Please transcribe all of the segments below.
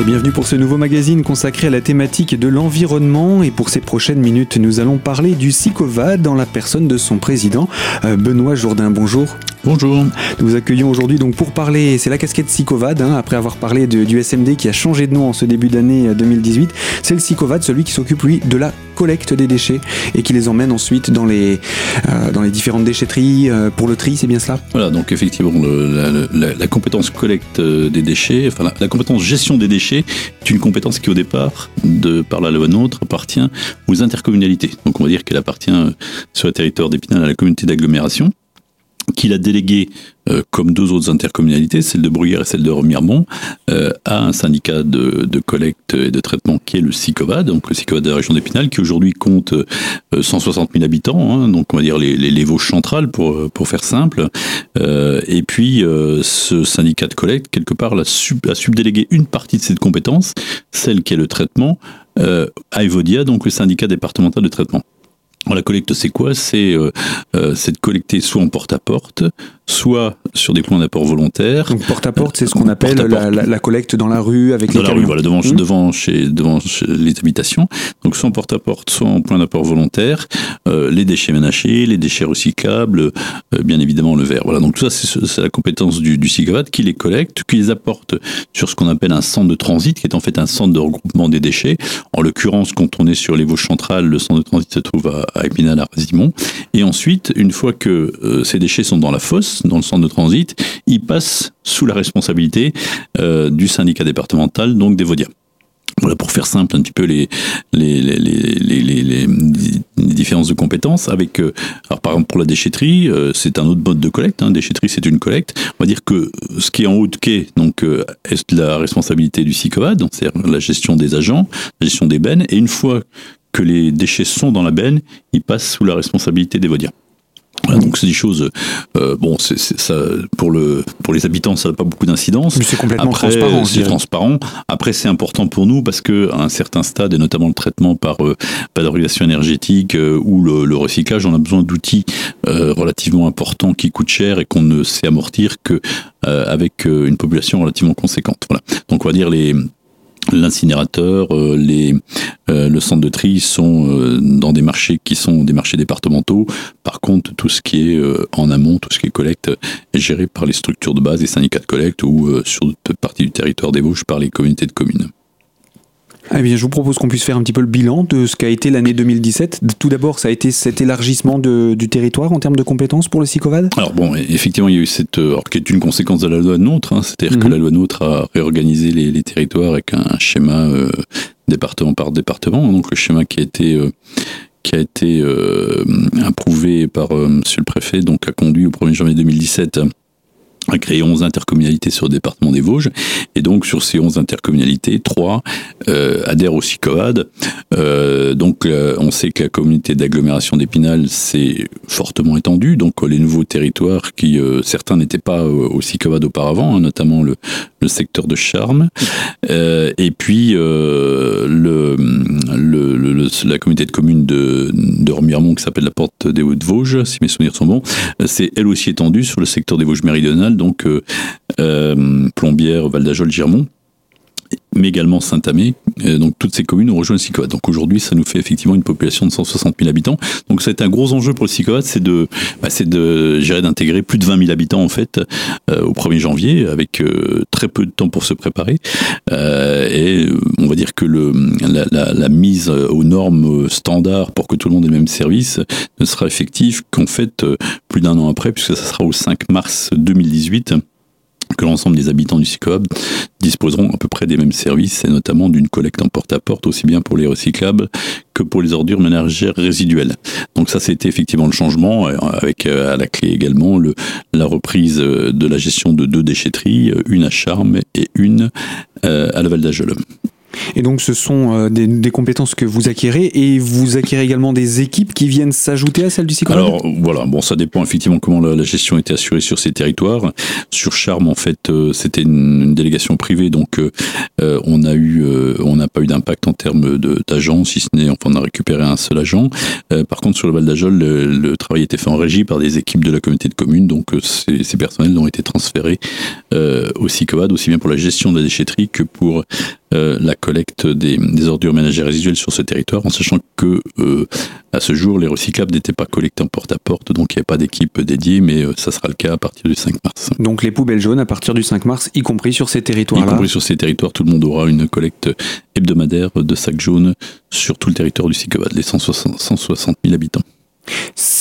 Et bienvenue pour ce nouveau magazine consacré à la thématique de l'environnement. Et pour ces prochaines minutes, nous allons parler du SICOVA dans la personne de son président, euh, Benoît Jourdain. Bonjour. Bonjour. Nous vous accueillons aujourd'hui donc pour parler, c'est la casquette SICOVAD, hein, après avoir parlé de, du SMD qui a changé de nom en ce début d'année 2018. C'est le SICOVAD, celui qui s'occupe lui de la collecte des déchets et qui les emmène ensuite dans les, euh, dans les différentes déchetteries euh, pour le tri, c'est bien cela? Voilà, donc effectivement, le, la, la, compétence collecte des déchets, enfin la, la compétence gestion des déchets est une compétence qui au départ, de par la loi NOTRe, appartient aux intercommunalités. Donc on va dire qu'elle appartient euh, sur le territoire d'Épinal à la communauté d'agglomération qu'il a délégué, euh, comme deux autres intercommunalités, celle de Bruyères et celle de Remiremont, euh, à un syndicat de, collecte et de traitement qui est le SICOVAD, donc le SICOVAD de la région d'Épinal, qui aujourd'hui compte euh, 160 000 habitants, hein, donc on va dire les, les, les Vosges centrales pour, pour faire simple. Euh, et puis ce syndicat de collecte, quelque part, a, sub, a subdélégué une partie de cette compétence, celle qui est le traitement, à Evodia, donc le syndicat départemental de traitement. La collecte, c'est quoi? C'est euh, euh, de collecter soit en porte-à-porte, soit sur des points d'apport volontaires. Donc porte-à-porte, c'est ce qu'on appelle la, la, la, collecte dans la rue avec dans les la rue, voilà, devant, mmh. devant, chez, devant chez les habitations. Donc soit en porte-à-porte, soit en point d'apport volontaire. Euh, les déchets ménagers, les déchets recyclables, euh, bien évidemment le verre. Voilà, donc tout ça, c'est la compétence du, du qui les collecte, qui les apporte sur ce qu'on appelle un centre de transit, qui est en fait un centre de regroupement des déchets. En l'occurrence, quand on est sur les Vosges centrales, le centre de transit se trouve à, à Épinal, à Rasimont. Et ensuite, une fois que euh, ces déchets sont dans la fosse, dans le centre de transit, ils passent sous la responsabilité euh, du syndicat départemental, donc des Vaudiens. Voilà pour faire simple un petit peu les les, les, les, les, différences de compétences avec euh, alors par exemple pour la déchetterie euh, c'est un autre mode de collecte hein, déchetterie c'est une collecte. On va dire que ce qui est en haut de quai donc est la responsabilité du SICOVAD donc c'est la gestion des agents la gestion des bennes. Et une fois que les déchets sont dans la benne ils passent sous la responsabilité des Vaudiens voilà, donc c'est des choses. Euh, bon, c'est ça pour le pour les habitants, ça n'a pas beaucoup d'incidence. Mais c'est complètement Après, transparent. C'est transparent. Après, c'est important pour nous parce que à un certain stade, et notamment le traitement par euh, valorisation énergétique euh, ou le, le, recyclage, on a besoin d'outils euh, relativement importants qui coûtent cher et qu'on ne sait amortir que euh, avec une population relativement conséquente. Voilà. Donc on va dire les l'incinérateur, euh, les, euh, le centre de tri sont euh, dans des marchés qui sont des marchés départementaux. Par contre, tout ce qui est en amont, tout ce qui est collecte, est géré par les structures de base, les syndicats de collecte ou sur toute partie du territoire des Vosges par les communautés de communes. Eh bien, je vous propose qu'on puisse faire un petit peu le bilan de ce qu'a été l'année 2017. Tout d'abord, ça a été cet élargissement de, du territoire en termes de compétences pour le SICOVAD Alors bon, effectivement, il y a eu cette... Alors, qui est une conséquence de la loi NOTRe, hein, c'est-à-dire Mhm. que la loi NOTRe a réorganisé les, les territoires avec un schéma euh, département par département. Donc le schéma qui a été... Euh, qui a été euh, approuvé par euh, Monsieur le Préfet, donc a conduit au 1er janvier 2017 a créé 11 intercommunalités sur le département des Vosges. Et donc, sur ces 11 intercommunalités, 3 euh, adhèrent au SICOAD. Euh, donc, euh, on sait que la communauté d'agglomération d'Épinal s'est fortement étendue. Donc, les nouveaux territoires qui, euh, certains n'étaient pas au SICOAD auparavant, hein, notamment le, le, secteur de Charme. Euh, et puis, euh, le, le, la communauté de communes de, de Remiremont, qui s'appelle la Porte des Hauts-de-Vosges, si mes souvenirs sont bons, c'est elle aussi étendue sur le secteur des Vosges méridionales donc euh, euh, Plombières, Val d'Ajol, Girmont mais également Saint-Amé. Donc toutes ces communes ont rejoint le SICOAD. Donc aujourd'hui, ça nous fait effectivement une population de 160 000 habitants. Donc c'est un gros enjeu pour le SICOAD, c'est de, bah, c'est de d'intégrer plus de 20 000 habitants en fait euh, au 1er janvier, avec euh, très peu de temps pour se préparer. Euh, et on va dire que le, la, la, la, mise aux normes standards pour que tout le monde ait le même service ne sera effective qu'en fait plus d'un an après, puisque ça sera au 5 mars 2018 que l'ensemble des habitants du SICOAB disposeront à peu près des mêmes services, et notamment d'une collecte en porte-à-porte, aussi bien pour les recyclables que pour les ordures ménagères résiduelles. Donc ça, c'était effectivement le changement, avec à la clé également le, la reprise de la gestion de deux déchetteries, une à Charmes et une euh, à la Val d'Ajol. Et donc, ce sont euh, des, des, compétences que vous acquérez et vous acquérez également des équipes qui viennent s'ajouter à celles du cycle Alors, voilà, bon, ça dépend effectivement comment la, la, gestion était assurée sur ces territoires. Sur Charme, en fait, euh, c'était une, une, délégation privée, donc euh, on a eu, on n'a pas eu d'impact en termes d'agents, si ce n'est, enfin, on a récupéré un seul agent. par contre, sur le Val d'Ajol, le, le, travail était fait en régie par des équipes de la communauté de communes, donc ces, ces personnels ont été transférés au CICOAD, aussi bien pour la gestion de la déchetterie que pour la collecte des, des, ordures ménagères résiduelles sur ce territoire, en sachant que à ce jour, les recyclables n'étaient pas collectés en porte-à-porte, donc il n'y avait pas d'équipe dédiée, mais ça sera le cas à partir du 5 mars. Donc les poubelles jaunes à partir du 5 mars, y compris sur ces territoires-là Y compris sur ces territoires, tout le monde aura une collecte hebdomadaire de sacs jaunes sur tout le territoire du SICOVAD, les 160, 160 000 habitants.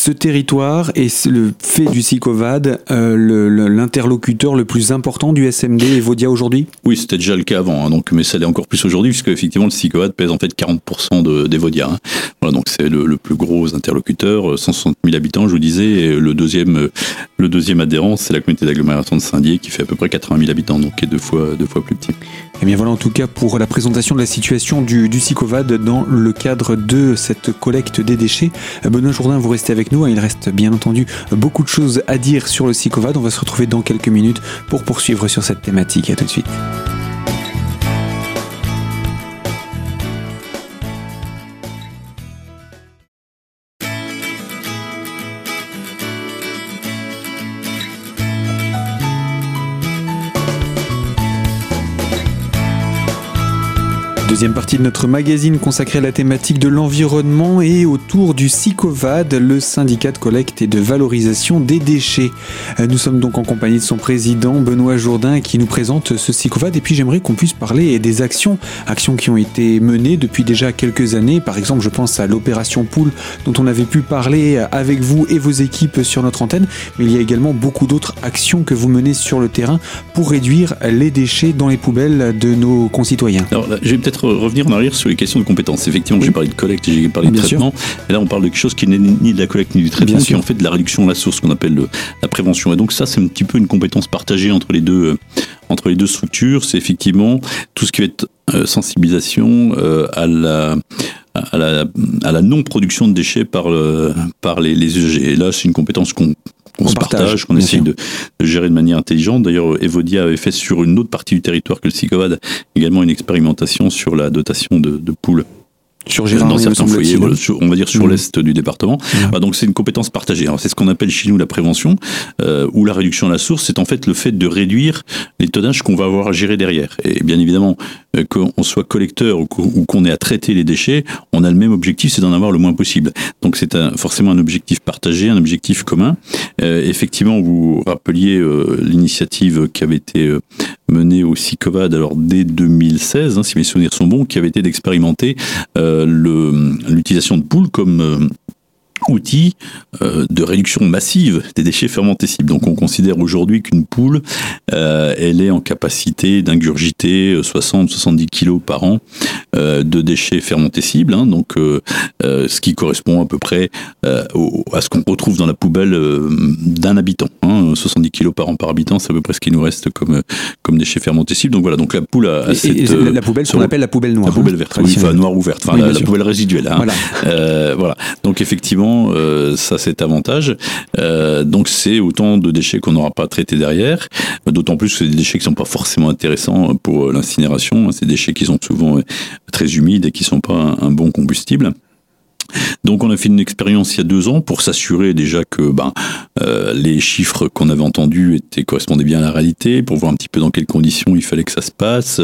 Ce territoire est le fait du SICOVAD euh, l'interlocuteur le, plus important du SMD Evodia aujourd'hui? Oui, c'était déjà le cas avant, hein, donc, mais ça l'est encore plus aujourd'hui, puisque effectivement le SICOVAD pèse en fait 40% d'Evodia. Hein. Voilà, donc c'est le, plus gros interlocuteur, 160 euh, 000 habitants, je vous disais, et le deuxième, euh, le deuxième adhérent, c'est la communauté d'agglomération de Saint-Dié, qui fait à peu près 80 000 habitants, donc qui est deux fois, deux fois plus petit. Et eh bien voilà en tout cas pour la présentation de la situation du, du SICOVAD dans le cadre de cette collecte des déchets. Benoît Jourdain, vous restez avec nous. Hein. Il reste bien entendu beaucoup de choses à dire sur le SICOVAD. On va se retrouver dans quelques minutes pour poursuivre sur cette thématique. À tout de suite. Deuxième partie de notre magazine consacrée à la thématique de l'environnement et autour du SICOVAD, le syndicat de collecte et de valorisation des déchets. Nous sommes donc en compagnie de son président Benoît Jourdain qui nous présente ce SICOVAD et puis j'aimerais qu'on puisse parler des actions, actions qui ont été menées depuis déjà quelques années. Par exemple, je pense à l'opération Poule dont on avait pu parler avec vous et vos équipes sur notre antenne, mais il y a également beaucoup d'autres actions que vous menez sur le terrain pour réduire les déchets dans les poubelles de nos concitoyens. Alors j'ai peut-être revenir en arrière sur les questions de compétences. Effectivement, j'ai parlé de collecte, j'ai parlé de traitement. Et là, on parle de quelque chose qui n'est ni de la collecte ni du traitement, qui est en fait de la réduction de la source, qu'on appelle la prévention. Et donc ça, c'est un petit peu une compétence partagée entre les deux, euh, entre les deux structures. C'est effectivement tout ce qui va être euh, sensibilisation euh, à la à la, à la non-production de déchets par, par les, les usagers. Et là, c'est une compétence qu'on qu'on se partage, qu'on essaye de, de, gérer de manière intelligente. D'ailleurs, Evodia avait fait sur une autre partie du territoire que le SICOVAD également une expérimentation sur la dotation de, de poules sur Gérard, dans certains foyers, on va dire sur mmh. l'est du département. Mmh. Bah, donc c'est une compétence partagée. c'est ce qu'on appelle chez nous la prévention euh, ou la réduction de la source. C'est en fait le fait de réduire les tonnages qu'on va avoir à gérer derrière. Et bien évidemment, euh, qu'on soit collecteur ou qu'on ait à traiter les déchets, on a le même objectif, c'est d'en avoir le moins possible. Donc c'est forcément un objectif partagé, un objectif commun. Euh, effectivement, vous rappeliez euh, l'initiative qui avait été menée au SICOVAD alors dès 2016, hein, si mes souvenirs sont bons, qui avait été d'expérimenter l'utilisation de poules comme outil euh, de réduction massive des déchets fermentescibles. Donc on considère aujourd'hui qu'une poule, euh, elle est en capacité d'ingurgiter 60-70 kilos par an euh, de déchets fermentescibles, hein, donc ce qui correspond à peu près à ce qu'on retrouve dans la poubelle d'un habitant. Hein, 70 kilos par an par habitant, c'est à peu près ce qui nous reste comme, comme déchets fermentescibles. Donc voilà, donc la poule a, cette, la poubelle, ce qu'on appelle la poubelle noire. La poubelle verte, enfin noire ou verte, enfin la, poubelle résiduelle. Hein. Voilà. voilà. Donc effectivement, euh, ça c'est avantage. Euh, donc c'est autant de déchets qu'on n'aura pas traités derrière. D'autant plus que c'est des déchets qui sont pas forcément intéressants pour l'incinération. C'est des déchets qui sont souvent très humides et qui sont pas un bon combustible. Donc on a fait une expérience il y a deux ans pour s'assurer déjà que ben, euh, les chiffres qu'on avait entendus étaient, correspondaient bien à la réalité, pour voir un petit peu dans quelles conditions il fallait que ça se passe,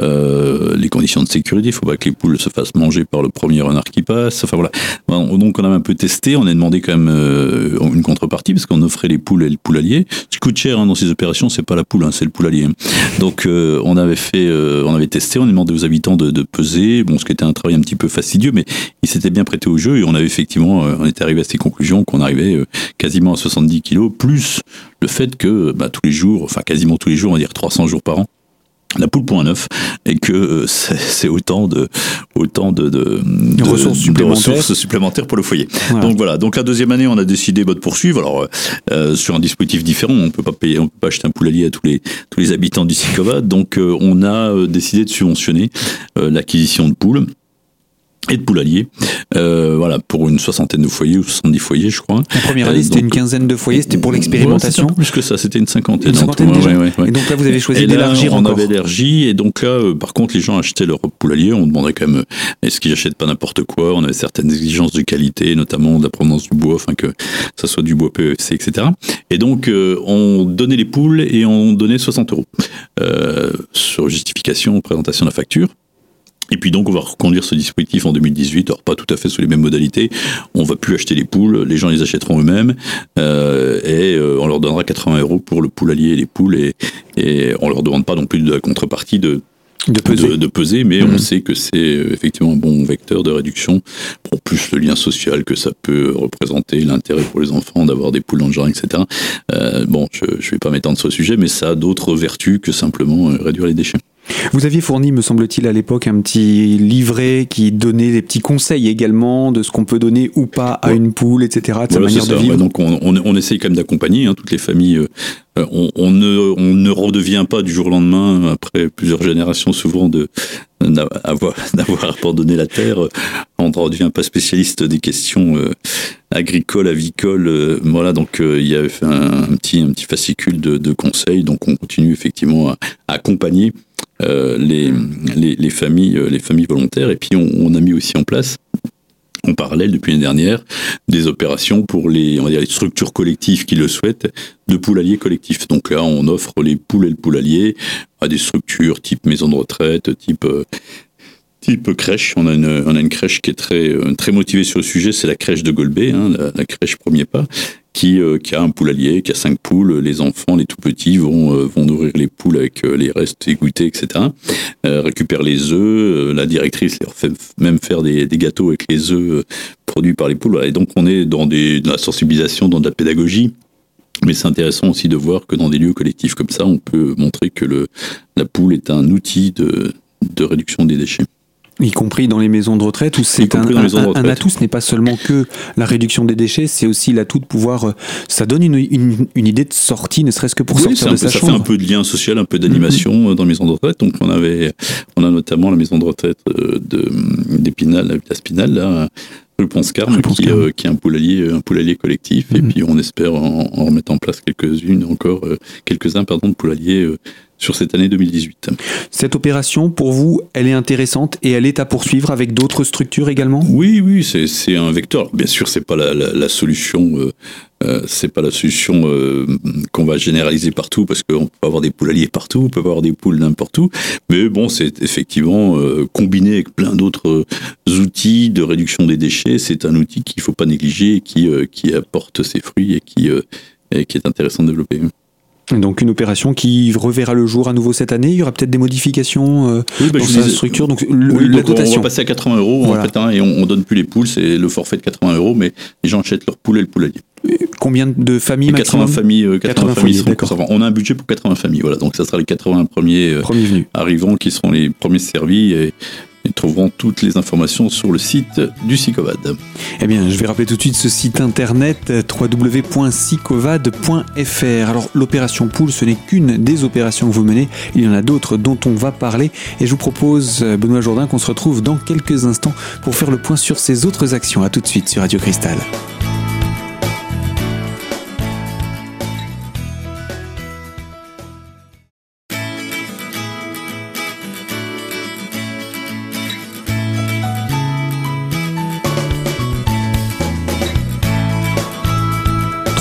euh, les conditions de sécurité, il faut pas que les poules se fassent manger par le premier renard qui passe. Enfin voilà. Donc on a un peu testé, on a demandé quand même euh, une contrepartie parce qu'on offrait les poules et le poulalier. Ce qui coûte cher hein, dans ces opérations, c'est pas la poule, hein, c'est le poulalier. Donc euh, on avait fait, euh, on avait testé, on a demandé aux habitants de, de peser, bon ce qui était un travail un petit peu fastidieux, mais il s'était bien prêté au jeu et on avait effectivement, euh, on était arrivé à ces conclusions qu'on arrivait euh, quasiment à 70 kilos, plus le fait que bah, tous les jours, enfin quasiment tous les jours, on va dire 300 jours par an, la poule point neuf et que euh, c'est autant de autant de, de, ressources, supplémentaires. pour le foyer. Donc voilà. Donc la deuxième année, on a décidé bah, de poursuivre. Alors euh, sur un dispositif différent, on peut pas payer, on peut pas acheter un poulailler à tous les tous les habitants du Sicova. Donc on a décidé de subventionner l'acquisition de poules et de poulailler, euh, voilà, pour une soixantaine de foyers ou 70 foyers, je crois. La première année, Euh, c'était une quinzaine de foyers, c'était pour l'expérimentation. Ouais, plus que ça, c'était une cinquantaine. Une cinquantaine déjà ouais, ouais, ouais. Et donc là, vous avez choisi d'élargir on encore. avait élargi, et donc là, euh, par contre, les gens achetaient leur poulailler. On demandait quand même, euh, est-ce qu'ils achètent pas n'importe quoi? On avait certaines exigences de qualité, notamment de la provenance du bois, afin que ça soit du bois PEC, etc. Et donc, euh, on donnait les poules et on donnait 60 euros euh, sur justification, présentation de la facture. Et puis donc on va reconduire ce dispositif en 2018, alors pas tout à fait sous les mêmes modalités. On va plus acheter les poules, les gens les achèteront eux-mêmes euh, et euh, on leur donnera 80 euros pour le poulalier et les poules et, et on leur demande pas non plus de la contrepartie de De peser. de, de peser, mais Mhm. on sait que c'est euh, effectivement un bon vecteur de réduction pour plus le lien social que ça peut représenter, l'intérêt pour les enfants d'avoir des poules dans le jardin, etc. Euh, bon, je ne vais pas m'étendre sur le sujet, mais ça a d'autres vertus que simplement réduire les déchets. Vous aviez fourni, me semble-t-il, à l'époque, un petit livret qui donnait des petits conseils également de ce qu'on peut donner ou pas à Ouais. une poule, etc., de sa manière de vivre. Ouais, donc on, on, on essaye quand même d'accompagner hein, toutes les familles. euh, euh, on, on ne, on ne redevient pas du jour au lendemain, après plusieurs générations souvent de d'avoir d'avoir abandonné la terre, euh, on ne redevient pas spécialiste des questions euh, agricoles, avicoles. euh, voilà, donc euh, il y a un, un petit un petit fascicule de, de conseils. Donc on continue effectivement à, à accompagner euh, les, les les familles euh, les familles volontaires. Et puis on, a mis aussi en place en parallèle depuis l'année dernière des opérations pour les, on va dire, les structures collectives qui le souhaitent de poulaliers collectifs. Donc là, on offre les poules et le poulalier à des structures type maison de retraite, type euh, type crèche. On a une, on a une crèche qui est très euh, très motivée sur le sujet, c'est la crèche de Golbet, hein, la crèche premier pas, qui euh, qui a un poulalier, qui a cinq poules. Les enfants, les tout petits vont euh, vont nourrir les poules avec euh, les restes égouttés, etc. Euh, récupèrent les œufs. euh, la directrice leur fait même faire des, des gâteaux avec les œufs produits par les poules. Voilà. Et donc on est dans des la sensibilisation, dans de la pédagogie. Mais c'est intéressant aussi de voir que dans des lieux collectifs comme ça, on peut montrer que le, la poule est un outil de, de réduction des déchets. Y compris dans les maisons de retraite, où c'est un, un- un atout, ce n'est pas seulement que la réduction des déchets, c'est aussi l'atout de pouvoir. euh, Ça donne une, une- une idée de sortie, ne serait-ce que pour Oui, sortir de peu- sa ça chambre. fait un peu de lien social, un peu d'animation euh, dans les maisons de retraite. Donc on avait, on a notamment la maison de retraite euh, d'Épinal, la Villa Spinal, là, rue Ponscarme, qui, euh, qui est un poulailler, un poulailler collectif. Et Mhm. puis on espère en, en remettre en place quelques-unes encore, quelques-uns pardon de poulaillers euh, sur cette année 2018. Cette opération, pour vous, elle est intéressante et elle est à poursuivre avec d'autres structures également? Oui, oui, c'est un vecteur. Bien sûr, c'est pas la, la, la solution. Euh, euh, c'est pas la solution euh, qu'on va généraliser partout parce qu'on peut avoir des poulaliers partout, on peut avoir des poules n'importe où. Mais bon, c'est effectivement euh, combiné avec plein d'autres outils de réduction des déchets. C'est un outil qu'il faut pas négliger et qui qui apporte ses fruits et qui et qui est intéressant de développer. Donc une opération qui reverra le jour à nouveau cette année. Il y aura peut-être des modifications euh, Oui, bah, dans sa structure. Donc le- Oui, la donc on dotation. va passer à 80 euros Voilà. en fait, hein, et on, on donne plus les poules, c'est le forfait de 80 euros, mais les gens achètent leur poule et le poulailler. Combien de familles Et 80 maximum familles, euh, 80, 80 familles familles. On a un budget pour 80 familles, voilà. Donc ça sera les 80 premiers euh, Premier arrivants qui seront les premiers servis et, et trouveront toutes les informations sur le site du SICOVAD. Eh bien, je vais rappeler tout de suite ce site internet euh, www.sicovad.fr. Alors, l'opération poule, ce n'est qu'une des opérations que vous menez. Il y en a d'autres dont on va parler. Et je vous propose, euh, Benoît Jourdain, qu'on se retrouve dans quelques instants pour faire le point sur ces autres actions. À tout de suite sur Radio Cristal.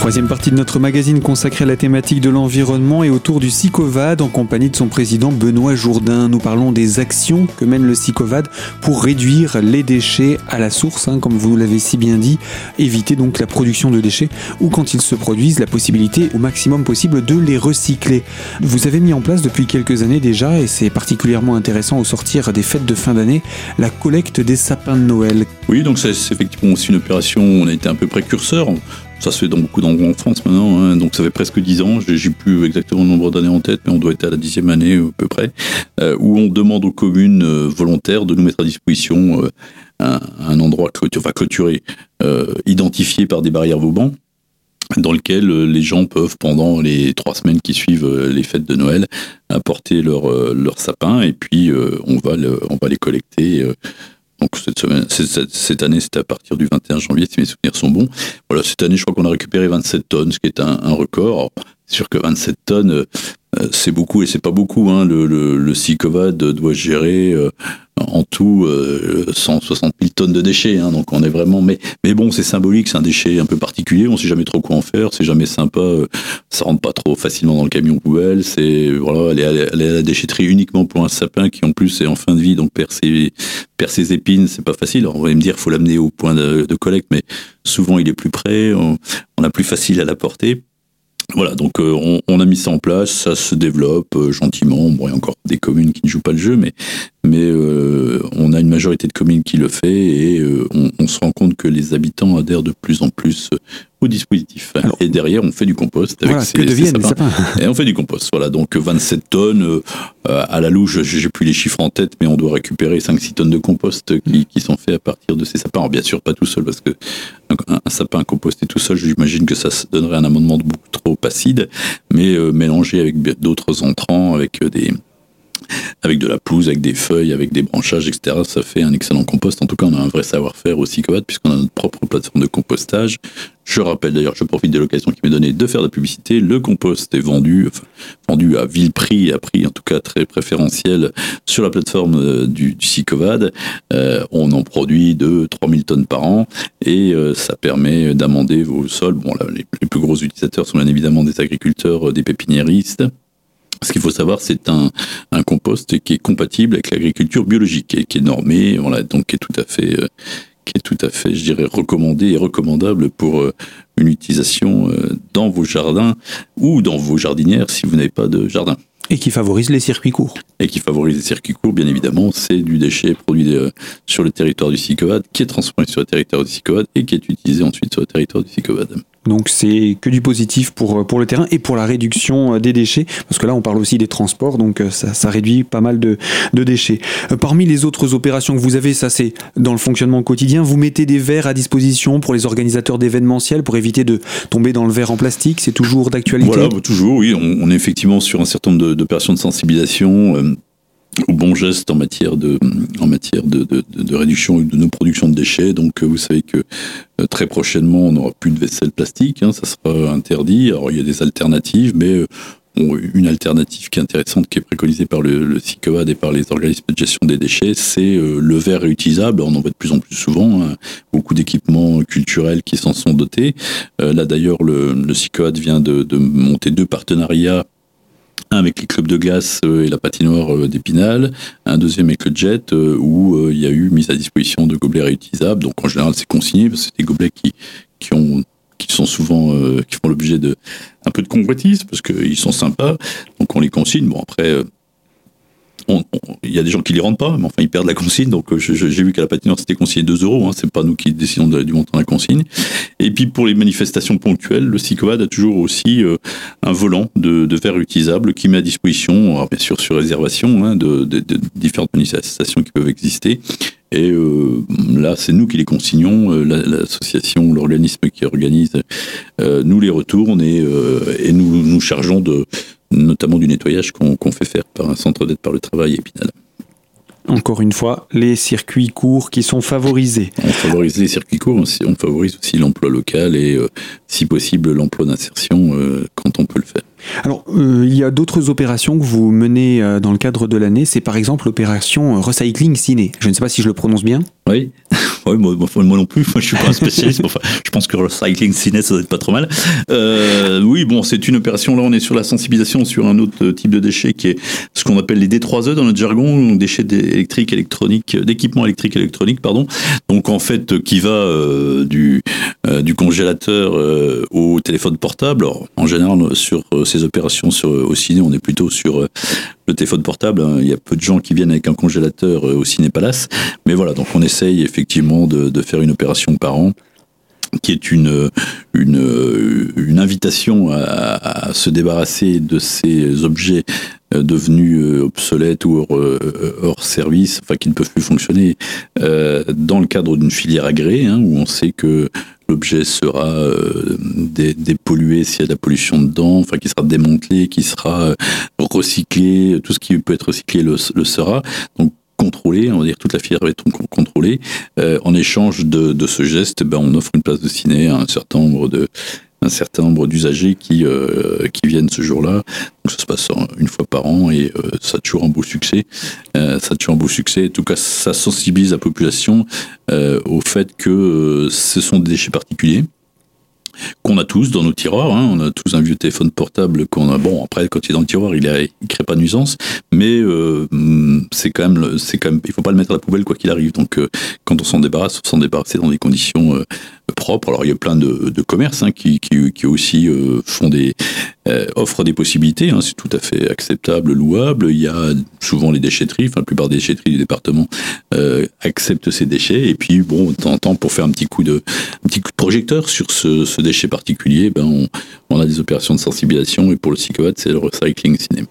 Troisième partie de notre magazine consacrée à la thématique de l'environnement et autour du SICOVAD en compagnie de son président Benoît Jourdain. Nous parlons des actions que mène le SICOVAD pour réduire les déchets à la source, hein, comme vous l'avez si bien dit, éviter donc la production de déchets ou quand ils se produisent, la possibilité au maximum possible de les recycler. Vous avez mis en place depuis quelques années déjà, et c'est particulièrement intéressant au sortir des fêtes de fin d'année, la collecte des sapins de Noël. Oui, donc c'est effectivement aussi une opération, on a été un peu précurseur. Ça se fait dans beaucoup d'endroits en France maintenant, hein. donc ça fait presque 10 ans, j'ai plus exactement le nombre d'années en tête, mais on doit être à la dixième année à peu près, euh, où on demande aux communes euh, volontaires de nous mettre à disposition euh, un, endroit clôturé, enfin clôturé, euh, identifié par des barrières Vauban, dans lequel euh, les gens peuvent, pendant les trois semaines qui suivent euh, les fêtes de Noël, apporter leur, euh, leur sapin. Et puis euh, on, va on va les collecter euh, Donc cette, année, c'était à partir du 21 janvier, si mes souvenirs sont bons. Voilà, cette année, je crois qu'on a récupéré 27 tonnes, ce qui est un, record. Sûr que 27 tonnes, euh, c'est beaucoup et c'est pas beaucoup. Hein. Le, le, doit gérer euh, en tout euh, 160 000 tonnes de déchets. Hein. Donc on est vraiment. Mais, mais bon, c'est symbolique, c'est un déchet un peu particulier. On sait jamais trop quoi en faire. C'est jamais sympa. euh, ça rentre pas trop facilement dans le camion poubelle. C'est voilà, aller à, la déchetterie uniquement pour un sapin qui en plus est en fin de vie, donc perd ses, ses épines, c'est pas facile. Alors, on va me dire, faut l'amener au point de, de collecte, mais souvent il est plus près. On, on a plus facile à la porter. Voilà, donc euh, on, on, a mis ça en place, ça se développe euh, gentiment. Bon, il y a encore des communes qui ne jouent pas le jeu, mais, mais euh, on a une majorité de communes qui le fait et euh, on, on, se rend compte que les habitants adhèrent de plus en plus au dispositif. Alors, et derrière, on fait du compost avec voilà, ces, que deviennent les sapins. Et on fait du compost. Voilà, donc 27 tonnes. Euh, à la louche, j'ai plus les chiffres en tête, mais on doit récupérer 5-6 tonnes de compost qui, qui, sont faits à partir de ces sapins. Alors bien sûr, pas tout seul, parce que un, un sapin composté tout seul, j'imagine que ça donnerait un amendement de beaucoup trop acide, mais euh, mélangé avec d'autres entrants, avec des avec de la pelouse, avec des feuilles, avec des branchages, etc. Ça fait un excellent compost. En tout cas, on a un vrai savoir-faire au Sicoat puisqu'on a notre propre plateforme de compostage. Je rappelle d'ailleurs, je profite de l'occasion qui m'est donnée de faire de la publicité. Le compost est vendu, vendu à vil prix, à prix en tout cas très préférentiel sur la plateforme du, du Sicovad. Euh, on en produit 2 3000 tonnes par an et euh, ça permet d'amender vos sols. Bon, là, les, les plus gros utilisateurs sont bien évidemment des agriculteurs, des pépiniéristes. Ce qu'il faut savoir, c'est un, un, compost qui est compatible avec l'agriculture biologique et qui est normé, voilà, donc qui est tout à fait, euh, qui est tout à fait, je dirais, recommandé et recommandable pour euh, une utilisation euh, dans vos jardins ou dans vos jardinières si vous n'avez pas de jardin. Et qui favorise les circuits courts. Et qui favorise les circuits courts, bien évidemment. C'est du déchet produit euh, sur le territoire du SICOVAD, qui est transformé sur le territoire du SICOVAD et qui est utilisé ensuite sur le territoire du SICOVAD. Donc c'est que du positif pour, pour le terrain et pour la réduction des déchets, parce que là on parle aussi des transports, donc ça, ça réduit pas mal de, de, déchets. Parmi les autres opérations que vous avez, ça c'est dans le fonctionnement quotidien, vous mettez des verres à disposition pour les organisateurs d'événementiels pour éviter de tomber dans le verre en plastique, c'est toujours d'actualité? Voilà, toujours, oui, on, est effectivement sur un certain nombre d'opérations de, de, sensibilisation. Euh, aux bons gestes en matière de en matière de, de, réduction de nos productions de déchets. Donc vous savez que euh, très prochainement on n'aura plus de vaisselle plastique, hein, ça sera interdit. Alors il y a des alternatives, mais euh, une alternative qui est intéressante, qui est préconisée par le, le CICOAD et par les organismes de gestion des déchets, c'est euh, le verre réutilisable. On en voit de plus en plus souvent, hein, beaucoup d'équipements culturels qui s'en sont dotés. Euh, là d'ailleurs, le, le CICOAD vient de, de monter deux partenariats un avec les clubs de glace et la patinoire d'Épinal, un deuxième avec le jet où il y a eu mise à disposition de gobelets réutilisables. Donc en général c'est consigné parce que c'est des gobelets qui, qui ont qui sont souvent euh, qui font l'objet de un peu de convoitise parce qu'ils sont sympas. Donc on les consigne. Bon après il y a des gens qui les rendent pas, mais enfin ils perdent la consigne. Donc j'ai vu qu'à la patinoire c'était consigné 2 euros. Hein, c'est pas nous qui décidons du montant de la consigne. Et puis pour les manifestations ponctuelles, le CICOAD a toujours aussi euh, un volant de, verre utilisable qui met à disposition, bien sûr sur réservation, hein, de, différentes manifestations qui peuvent exister. Et euh, là, c'est nous qui les consignons, euh, l'association, l'organisme qui organise, euh, nous les retourne et, euh, et nous nous chargeons de, notamment du nettoyage qu'on qu fait faire par un centre d'aide par le travail Épinal. Encore une fois, les circuits courts qui sont favorisés. On favorise les circuits courts, on favorise aussi l'emploi local et, euh, si possible, l'emploi d'insertion euh, quand on peut le faire. Alors, euh, il y a d'autres opérations que vous menez euh, dans le cadre de l'année. C'est par exemple l'opération Recycling Ciné. Je ne sais pas si je le prononce bien. Oui, oui moi, non plus. Je suis pas un spécialiste. enfin, je pense que Recycling Ciné, ça doit être pas trop mal. Euh, oui, bon, c'est une opération. Là, on est sur la sensibilisation sur un autre type de déchet qui est ce qu'on appelle les D3E dans notre jargon, déchets électriques, électroniques, d'équipements électriques électroniques, pardon. Donc, en fait, qui va euh, du, euh, congélateur euh, au téléphone portable. En général, sur ces opérations sur, au ciné, on est plutôt sur le téléphone portable. Hein. Il y a peu de gens qui viennent avec un congélateur au Ciné Palace. Mais voilà, donc on essaye effectivement de, faire une opération par an qui est une, invitation à, se débarrasser de ces objets devenus obsolètes ou hors, hors service, enfin qui ne peuvent plus fonctionner, euh, dans le cadre d'une filière agréée, hein, où on sait que l'objet sera euh, dé dépollué s'il y a de la pollution dedans, enfin qui sera démantelé, qui sera recyclé, tout ce qui peut être recyclé le, sera. Donc contrôlée, on va dire toute la filière va être contrôlée. en échange de, de ce geste, ben, on offre une place de ciné à un certain nombre de un certain nombre d'usagers qui, euh, qui viennent ce jour-là. Donc ça se passe une fois par an et euh, ça a toujours un beau succès. Euh, ça a toujours un beau succès. En tout cas, ça sensibilise la population au fait que ce sont des déchets particuliers qu'on a tous dans nos tiroirs. Hein. On a tous un vieux téléphone portable qu'on a. Bon, après, quand il est dans le tiroir, il ne crée pas de nuisance, mais euh, c'est quand même, c'est quand même, il faut pas le mettre à la poubelle quoi qu'il arrive. Donc, euh, quand on s'en débarrasse, on s'en débarrasser dans des conditions euh, propres. Alors, il y a plein de, de commerces hein, qui, qui, qui, aussi font des offrent des possibilités. Hein. C'est tout à fait acceptable, louable. Il y a souvent les déchetteries. Enfin, la plupart des déchetteries du département acceptent ces déchets. Et puis, bon, de temps en temps, pour faire un petit coup de, un petit coup de projecteur sur ce, ce déchets particuliers, ben on, a des opérations de sensibilisation et pour le cyclovat, c'est le recycling cinéma.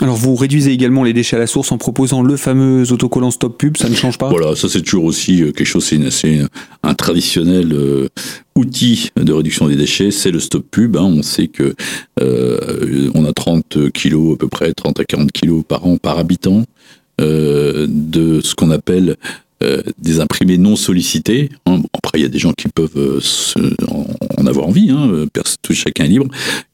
Alors vous réduisez également les déchets à la source en proposant le fameux autocollant stop pub, ça ne change pas? Voilà, ça c'est toujours aussi euh, quelque chose, c'est un traditionnel euh, outil de réduction des déchets, c'est le stop pub. Hein. On sait que euh, on a 30 kilos à peu près, 30 à 40 kilos par an par habitant de ce qu'on appelle euh, des imprimés non sollicités. Hein. après, il y a des gens qui peuvent euh, en, avoir envie, hein, chacun est libre.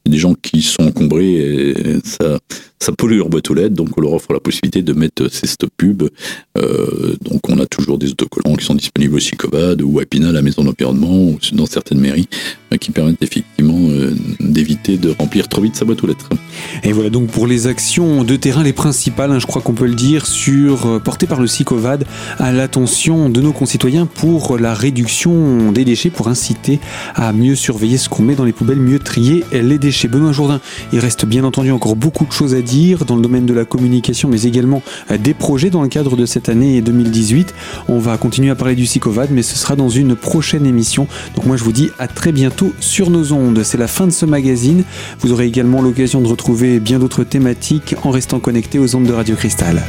Il y a des gens qui sont encombrés ça, ça pollue leur boîte aux lettres, donc on leur offre la possibilité de mettre ces stop pubs. Euh, donc on a toujours des autocollants qui sont disponibles au Cicobad ou à Pina, la maison d'environnement, ou dans certaines mairies, euh, qui permettent effectivement euh, d'éviter de remplir trop vite sa boîte aux lettres. Et voilà donc pour les actions de terrain, les principales, hein, je crois qu'on peut le dire, sur portées par le Cicovad à l'attention de nos concitoyens pour la réduction des déchets, pour inciter à mieux surveiller ce qu'on met dans les poubelles, mieux trier les déchets. Benoît Jourdain, il reste bien entendu encore beaucoup de choses à dire dans le domaine de la communication, mais également euh, des projets dans le cadre de cette année 2018. On va continuer à parler du Sicovad, mais ce sera dans une prochaine émission. Donc moi je vous dis à très bientôt sur nos ondes. C'est la fin de ce magazine. Vous aurez également l'occasion de retrouver bien d'autres thématiques en restant connecté aux ondes de Radio Cristal.